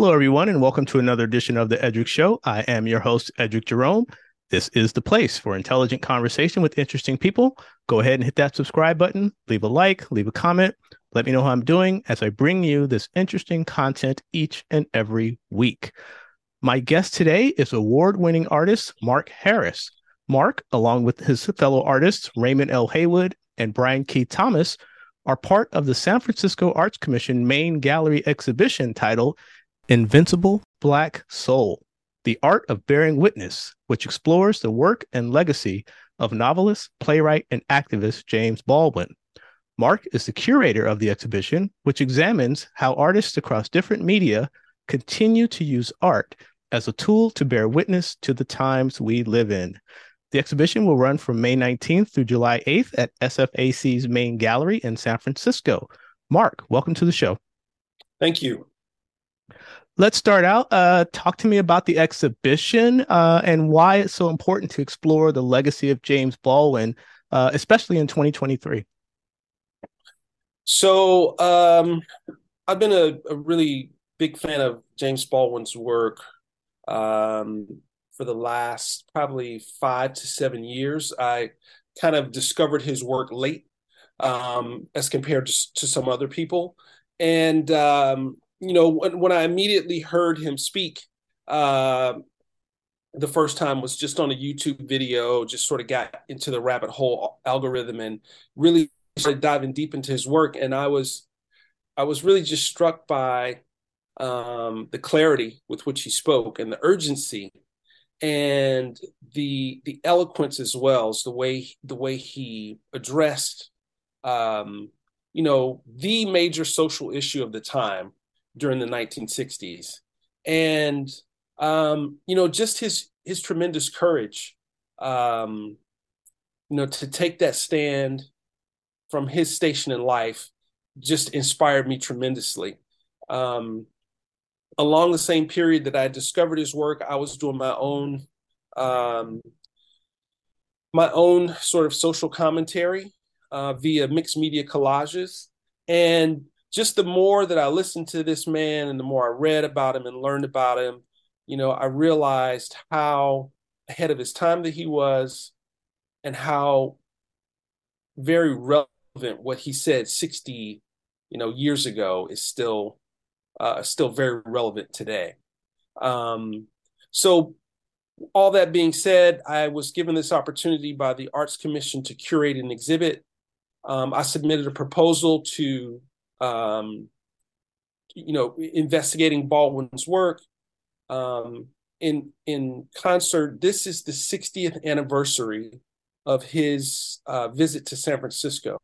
Hello, everyone, and welcome to another edition of the Eddrick Show. I am your host, Eddrick Jerome. This is the place for intelligent conversation with interesting people. Go ahead and hit that subscribe button, leave a like, leave a comment. Let me know how I'm doing as I bring you this interesting content each and every week. My guest today is award winning artist Mark Harris. Mark, along with his fellow artists Raymond L. Haywood and Brian Keith Thomas, are part of the San Francisco Arts Commission main gallery exhibition titled Invincible Black Soul The Art of Bearing Witness, which explores the work and legacy of novelist, playwright, and activist James Baldwin. Mark is the curator of the exhibition, which examines how artists across different media continue to use art as a tool to bear witness to the times we live in. The exhibition will run from May 19th through July 8th at SFAC's main gallery in San Francisco. Mark, welcome to the show. Thank you. Let's start out. Uh, talk to me about the exhibition uh, and why it's so important to explore the legacy of James Baldwin, uh, especially in 2023. So, um, I've been a, a, really big fan of James Baldwin's work um, for the last probably five to seven years. I kind of discovered his work late um, as compared to, to, some other people. And um, you know, when, when I immediately heard him speak, uh, the first time was just on a YouTube video, just sort of got into the rabbit hole algorithm and really started diving deep into his work. And I was, I was really just struck by um, the clarity with which he spoke and the urgency and the the eloquence as well as the way the way he addressed um, you know the major social issue of the time during the 1960s, and um, you know, just his his tremendous courage, um, you know, to take that stand from his station in life, just inspired me tremendously. Um, along the same period that I discovered his work, I was doing my own um, my own sort of social commentary uh, via mixed media collages, and just the more that I listened to this man and the more I read about him and learned about him, you know, I realized how ahead of his time that he was and how very relevant what he said 60 you know years ago is still uh, still very relevant today. Um, so all that being said i was given this opportunity by the arts commission to curate an exhibit. Um, i submitted a proposal to um, you know, investigating Baldwin's work. Um, in in concert, this is the 60th anniversary of his uh, visit to San Francisco.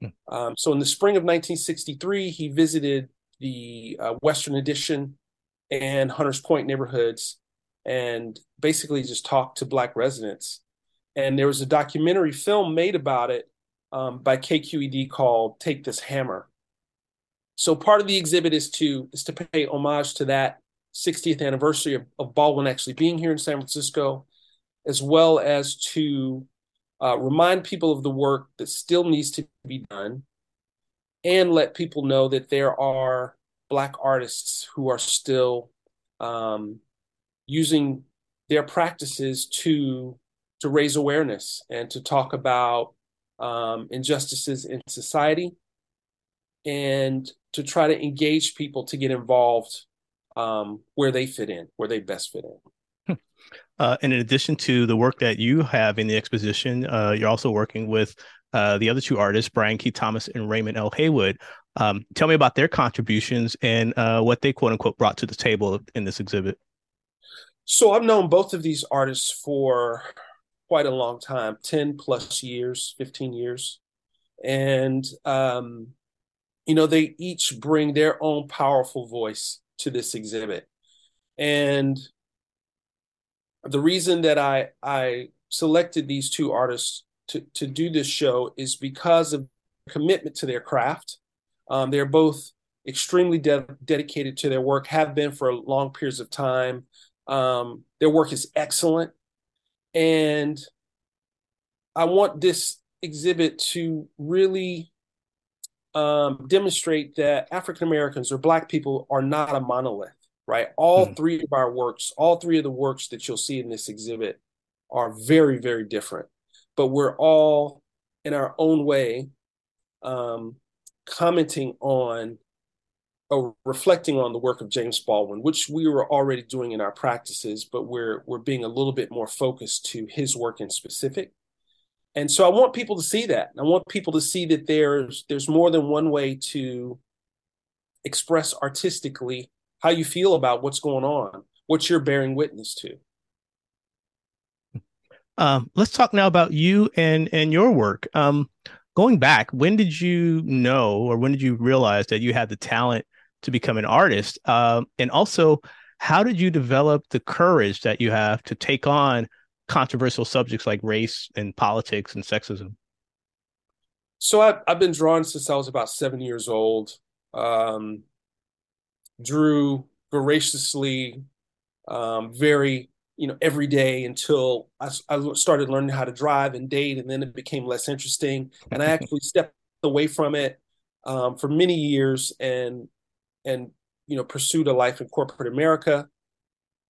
Hmm. Um, so in the spring of 1963, he visited the uh, Western Addition and Hunters Point neighborhoods and basically just talked to Black residents. And there was a documentary film made about it um, by KQED called Take This Hammer. So part of the exhibit is to is to pay homage to that 60th anniversary of, of Baldwin actually being here in San Francisco, as well as to uh, remind people of the work that still needs to be done, and let people know that there are Black artists who are still um, using their practices to to raise awareness and to talk about um, injustices in society and to try to engage people to get involved um, where they fit in, where they best fit in. Uh, and in addition to the work that you have in the exposition, uh, you're also working with uh, the other two artists, Brian Keith Thomas and Raymond L. Haywood. Um, tell me about their contributions and uh, what they quote unquote brought to the table in this exhibit. So I've known both of these artists for quite a long time 10 plus years, 15 years. And um, you know, they each bring their own powerful voice to this exhibit. And the reason that I I selected these two artists to, to do this show is because of commitment to their craft. Um, they're both extremely de- dedicated to their work, have been for long periods of time. Um, their work is excellent. And I want this exhibit to really um, demonstrate that African Americans or Black people are not a monolith. right? All mm-hmm. three of our works, all three of the works that you'll see in this exhibit are very, very different, but we're all in our own way um, commenting on or reflecting on the work of James Baldwin, which we were already doing in our practices, but we're we're being a little bit more focused to his work in specific. And so I want people to see that. I want people to see that there's there's more than one way to express artistically how you feel about what's going on, what you're bearing witness to. Um, let's talk now about you and and your work. Um, going back, when did you know, or when did you realize that you had the talent to become an artist? Um, and also, how did you develop the courage that you have to take on controversial subjects like race and politics and sexism? So I've, I've been drawing since I was about seven years old. Um, drew voraciously, um, very you know every day until I, I, started learning how to drive and date, and then it became less interesting. And I actually stepped away from it um, for many years and and you know pursued a life in corporate America.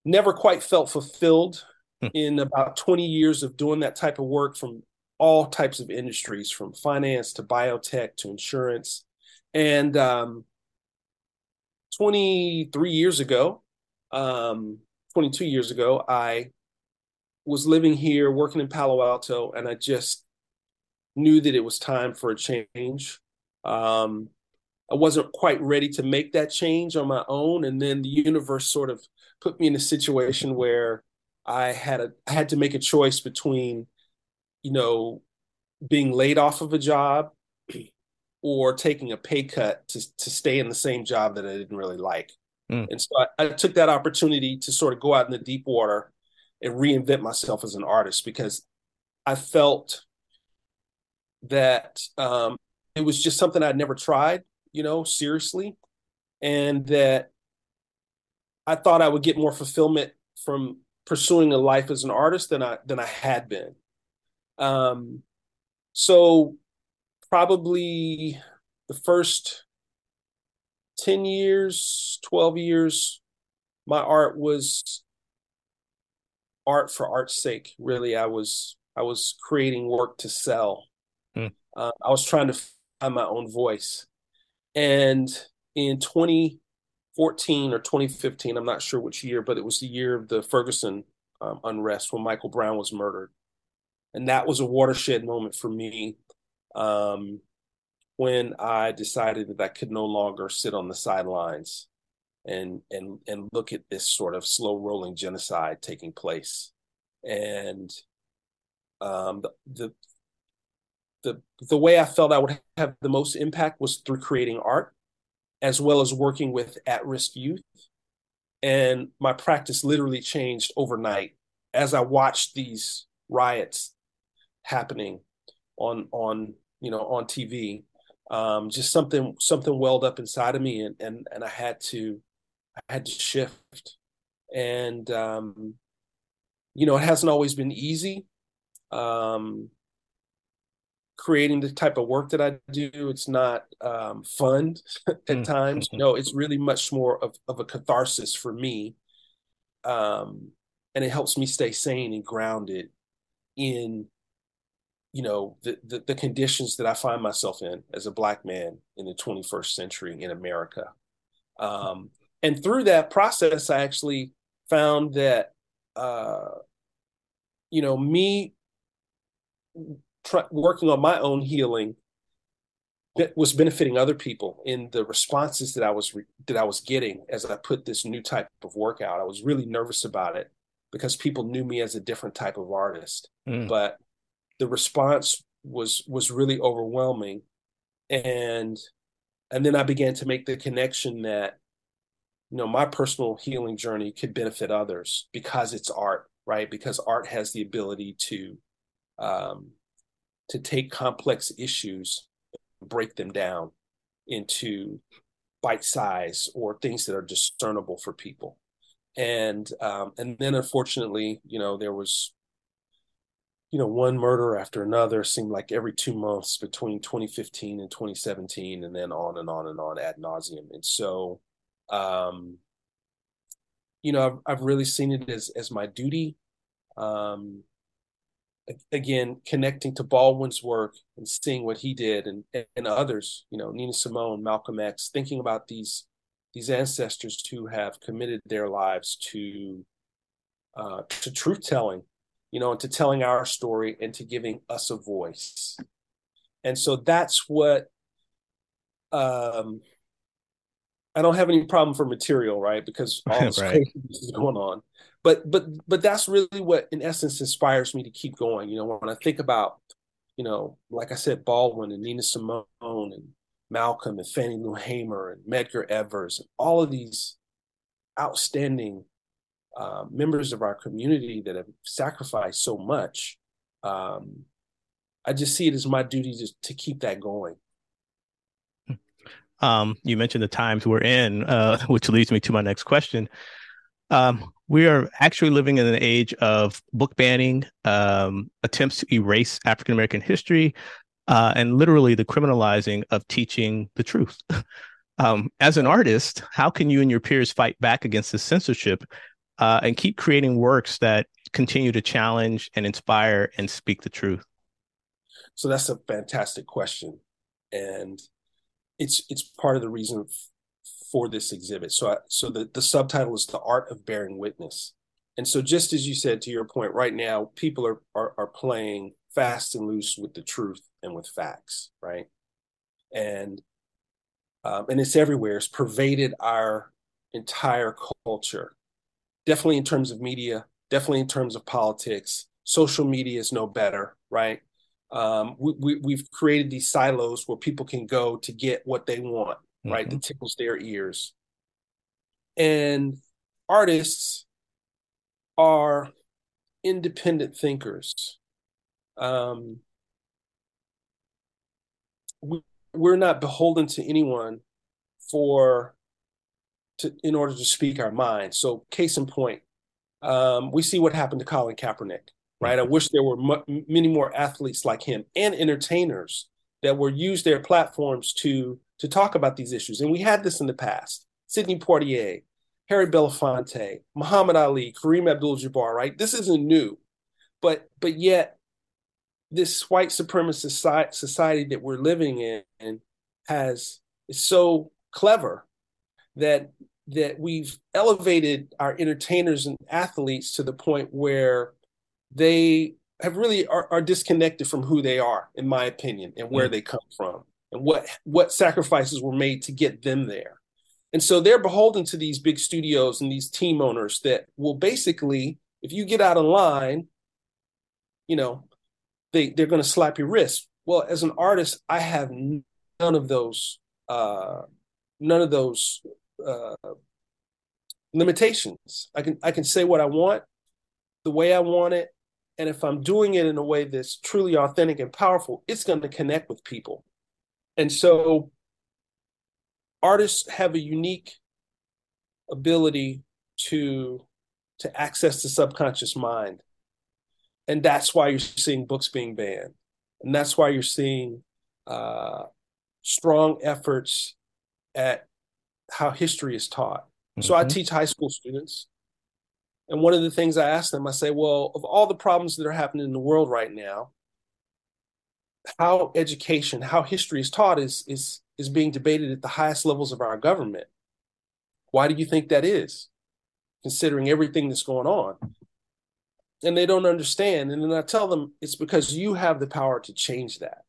Never quite felt fulfilled. In about 20 years of doing that type of work from all types of industries, from finance to biotech to insurance, and um, 23 years ago, um, 22 years ago, I was living here, working in Palo Alto, and I just knew that it was time for a change. Um, I wasn't quite ready to make that change on my own, and then the universe sort of put me in a situation where I had a I had to make a choice between, you know, being laid off of a job or taking a pay cut to to stay in the same job that I didn't really like. Mm. And so I, I, took that opportunity to sort of go out in the deep water and reinvent myself as an artist because I felt that um, it was just something I'd never tried, you know, seriously, and that I thought I would get more fulfillment from pursuing a life as an artist than I than I had been. Um, so probably the first 10 years, 12 years, my art was art for art's sake. Really, I was I was creating work to sell. Hmm. Uh, I was trying to find my own voice. And in 2014 or 2015, I'm not sure which year, but it was the year of the Ferguson um, unrest when Michael Brown was murdered. And that was a watershed moment for me um, when I decided that I could no longer sit on the sidelines and and and look at this sort of slow rolling genocide taking place. And um, the, the the the way I felt I would have the most impact was through creating art, as well as working with at risk youth. And my practice literally changed overnight as I watched these riots happening on on you know on TV. Um, just something something welled up inside of me, and and and I had to I had to shift. And um, you know, it hasn't always been easy. Um, creating the type of work that I do, it's not um, fun at mm. times. No, it's really much more of, of a catharsis for me. Um, and it helps me stay sane and grounded in you know the, the, the conditions that I find myself in as a black man in the 21st century in America. Um, and through that process, I actually found that uh, you know me working on my own healing that was benefiting other people in the responses that I was re- that I was getting as I put this new type of work out. I was really nervous about it because people knew me as a different type of artist, mm. but the response was was really overwhelming and and then i began to make the connection that you know my personal healing journey could benefit others because it's art right because art has the ability to um to take complex issues break them down into bite size or things that are discernible for people and um and then unfortunately you know there was you know, one murder after another seemed like every two months between 2015 and 2017, and then on and on and on ad nauseum. And so, um, you know, I've, I've really seen it as as my duty. Um, again, connecting to Baldwin's work and seeing what he did, and and others, you know, Nina Simone, Malcolm X, thinking about these these ancestors who have committed their lives to uh, to truth telling, you know, and to telling our story and to giving us a voice. And so that's what um, I don't have any problem for material, right? Because all this right. crazy is going on. But but but that's really what in essence inspires me to keep going. You know, when I think about, you know, like I said, Baldwin and Nina Simone and Malcolm and Fannie Lou Hamer and Medgar Evers and all of these outstanding uh, members of our community that have sacrificed so much. Um, I just see it as my duty to, to keep that going. Um, you mentioned the times we're in, uh, which leads me to my next question. Um, we are actually living in an age of book banning, um, attempts to erase African American history, uh, and literally the criminalizing of teaching the truth. um, as an artist, how can you and your peers fight back against this censorship uh, and keep creating works that continue to challenge and inspire and speak the truth? So that's a fantastic question, and it's it's part of the reason for this exhibit. So I, so the the subtitle is the art of bearing witness, and so just as you said to your point, right now people are are, are playing fast and loose with the truth and with facts, right? And um, and it's everywhere. It's pervaded our entire culture. Definitely in terms of media. Definitely in terms of politics. Social media is no better, right? Um, we, we, have created these silos where people can go to get what they want, mm-hmm. right? That tickles their ears. And artists are independent thinkers. Um, we, we're not beholden to anyone for to in order to speak our mind. So, case in point, um, we see what happened to Colin Kaepernick right? I wish there were m- many more athletes like him and entertainers that were use their platforms to to talk about these issues. And we had this in the past. Sidney Poitier, Harry Belafonte, Muhammad Ali, Kareem Abdul-Jabbar, right? This isn't new. But but yet this white supremacist society that we're living in has is so clever that that we've elevated our entertainers and athletes to the point where they have really are, are disconnected from who they are, in my opinion, and where mm. they come from and what what sacrifices were made to get them there. And so they're beholden to these big studios and these team owners that will basically, if you get out of line, you know, they they're going to slap your wrist. Well, as an artist, I have none of those uh, none of those uh, limitations. I can I can say what I want, the way I want it, and if I'm doing it in a way that's truly authentic and powerful, it's going to connect with people. And so artists have a unique ability to to access the subconscious mind. And that's why you're seeing books being banned. And that's why you're seeing uh, strong efforts at how history is taught. Mm-hmm. So I mm-hmm. teach high school students and one of the things I ask them, I say, well, of all the problems that are happening in the world right now, how education, how history is taught is is is being debated at the highest levels of our government. Why do you think that is? Considering everything that's going on. And they don't understand. And then I tell them it's because you have the power to change that.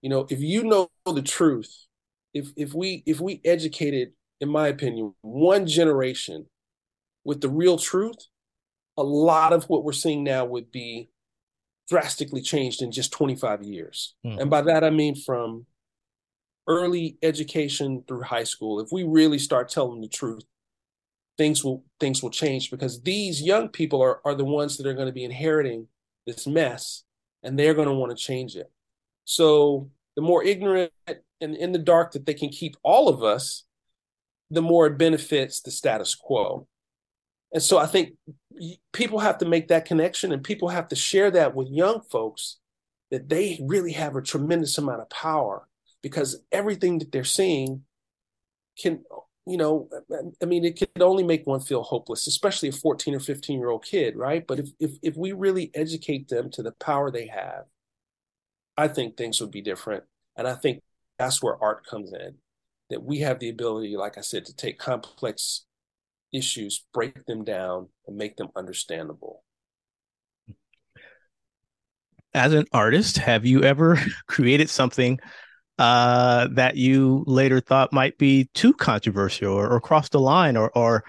You know, if you know the truth, if if we if we educated, in my opinion, one generation with the real truth, a lot of what we're seeing now would be drastically changed in just 25 years. Mm. And by that, I mean from early education through high school. If we really start telling the truth, things will things will change because these young people are, are the ones that are going to be inheriting this mess and they're going to want to change it. So the more ignorant and in the dark that they can keep all of us, the more it benefits the status quo. And so I think people have to make that connection and people have to share that with young folks that they really have a tremendous amount of power because everything that they're seeing can you know, I mean, it could only make one feel hopeless, especially a 14 or 15 year old kid, right? But if, if, if we really educate them to the power they have, I think things would be different. And I think that's where art comes in, that we have the ability, like I said, to take complex issues, break them down, and make them understandable. As an artist, have you ever created something uh, that you later thought might be too controversial or, or crossed the line or, or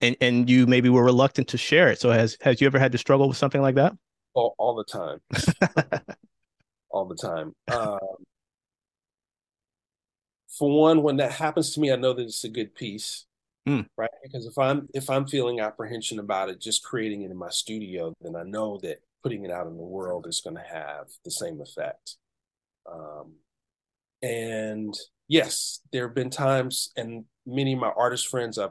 and, and you maybe were reluctant to share it. So has has you ever had to struggle with something like that? All, all the time. all the time. Um, for one, when that happens to me, I know that it's a good piece, mm. right? Because if I'm if I'm feeling apprehension about it, just creating it in my studio, then I know that putting it out in the world is going to have the same effect. Um, and yes, there have been times, and many of my artist friends, I've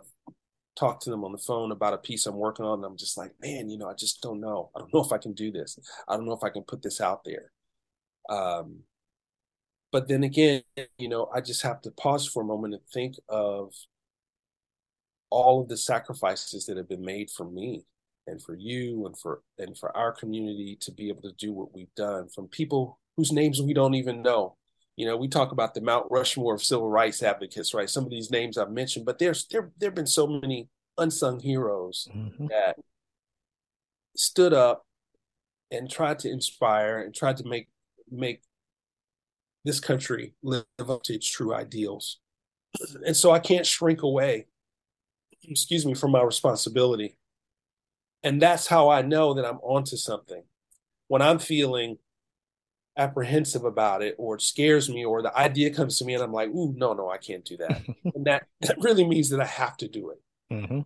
talked to them on the phone about a piece I'm working on. And I'm just like, man, you know, I just don't know. I don't know if I can do this. I don't know if I can put this out there. Um, but then again, you know, I just have to pause for a moment and think of all of the sacrifices that have been made for me and for you and for and for our community to be able to do what we've done from people whose names we don't even know you know, we talk about the Mount Rushmore of civil rights advocates, right? Some of these names I've mentioned, but there's there there have been so many unsung heroes mm-hmm. that stood up and tried to inspire and tried to make make this country live up to its true ideals. And so I can't shrink away, excuse me, from my responsibility. And that's how I know that I'm onto something. When I'm feeling apprehensive about it or it scares me or the idea comes to me and I'm like, ooh, no, no, I can't do that. and that, that really means that I have to do it. Mm-hmm.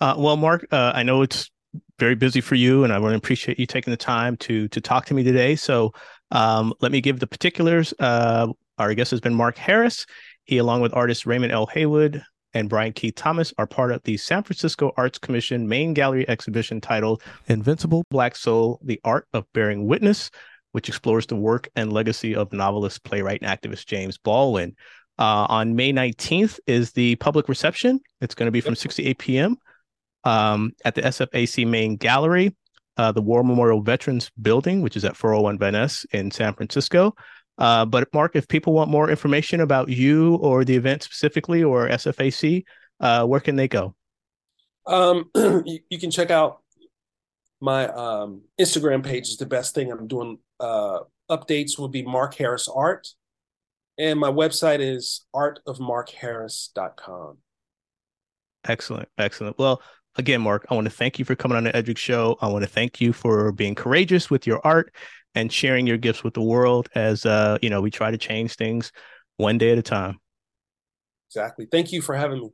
Uh, well, Mark, uh, I know it's very busy for you, and I want to appreciate you taking the time to to talk to me today. So, um, let me give the particulars. Uh, our guest has been Mark Harris. He, along with artist Raymond L. Haywood, and Brian Keith Thomas are part of the San Francisco Arts Commission main gallery exhibition titled Invincible Black Soul The Art of Bearing Witness, which explores the work and legacy of novelist, playwright, and activist James Baldwin. Uh, on May 19th is the public reception. It's going to be from 6 to 8 p.m. Um, at the SFAC main gallery, uh, the War Memorial Veterans Building, which is at 401 Van Ness in San Francisco. Uh, but Mark, if people want more information about you or the event specifically or SFAC, uh, where can they go? Um, you, you, can check out my um, Instagram page is the best thing. I'm doing uh, updates will be Mark Harris Art. And my website is artofmarkharris.com. Excellent. Excellent. Well, again, Mark, I want to thank you for coming on the Eddrick Show. I want to thank you for being courageous with your art and sharing your gifts with the world as uh, you know, we try to change things one day at a time. Exactly. Thank you for having me.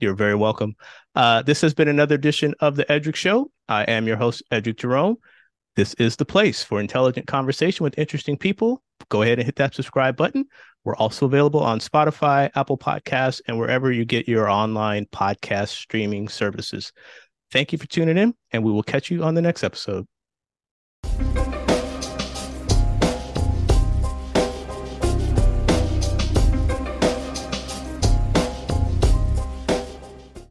You're very welcome. Uh, this has been another edition of the Eddrick Show. I am your host, Eddrick Jerome. This is the place for intelligent conversation with interesting people. Go ahead and hit that subscribe button. We're also available on Spotify, Apple Podcasts, and wherever you get your online podcast streaming services. Thank you for tuning in, and we will catch you on the next episode.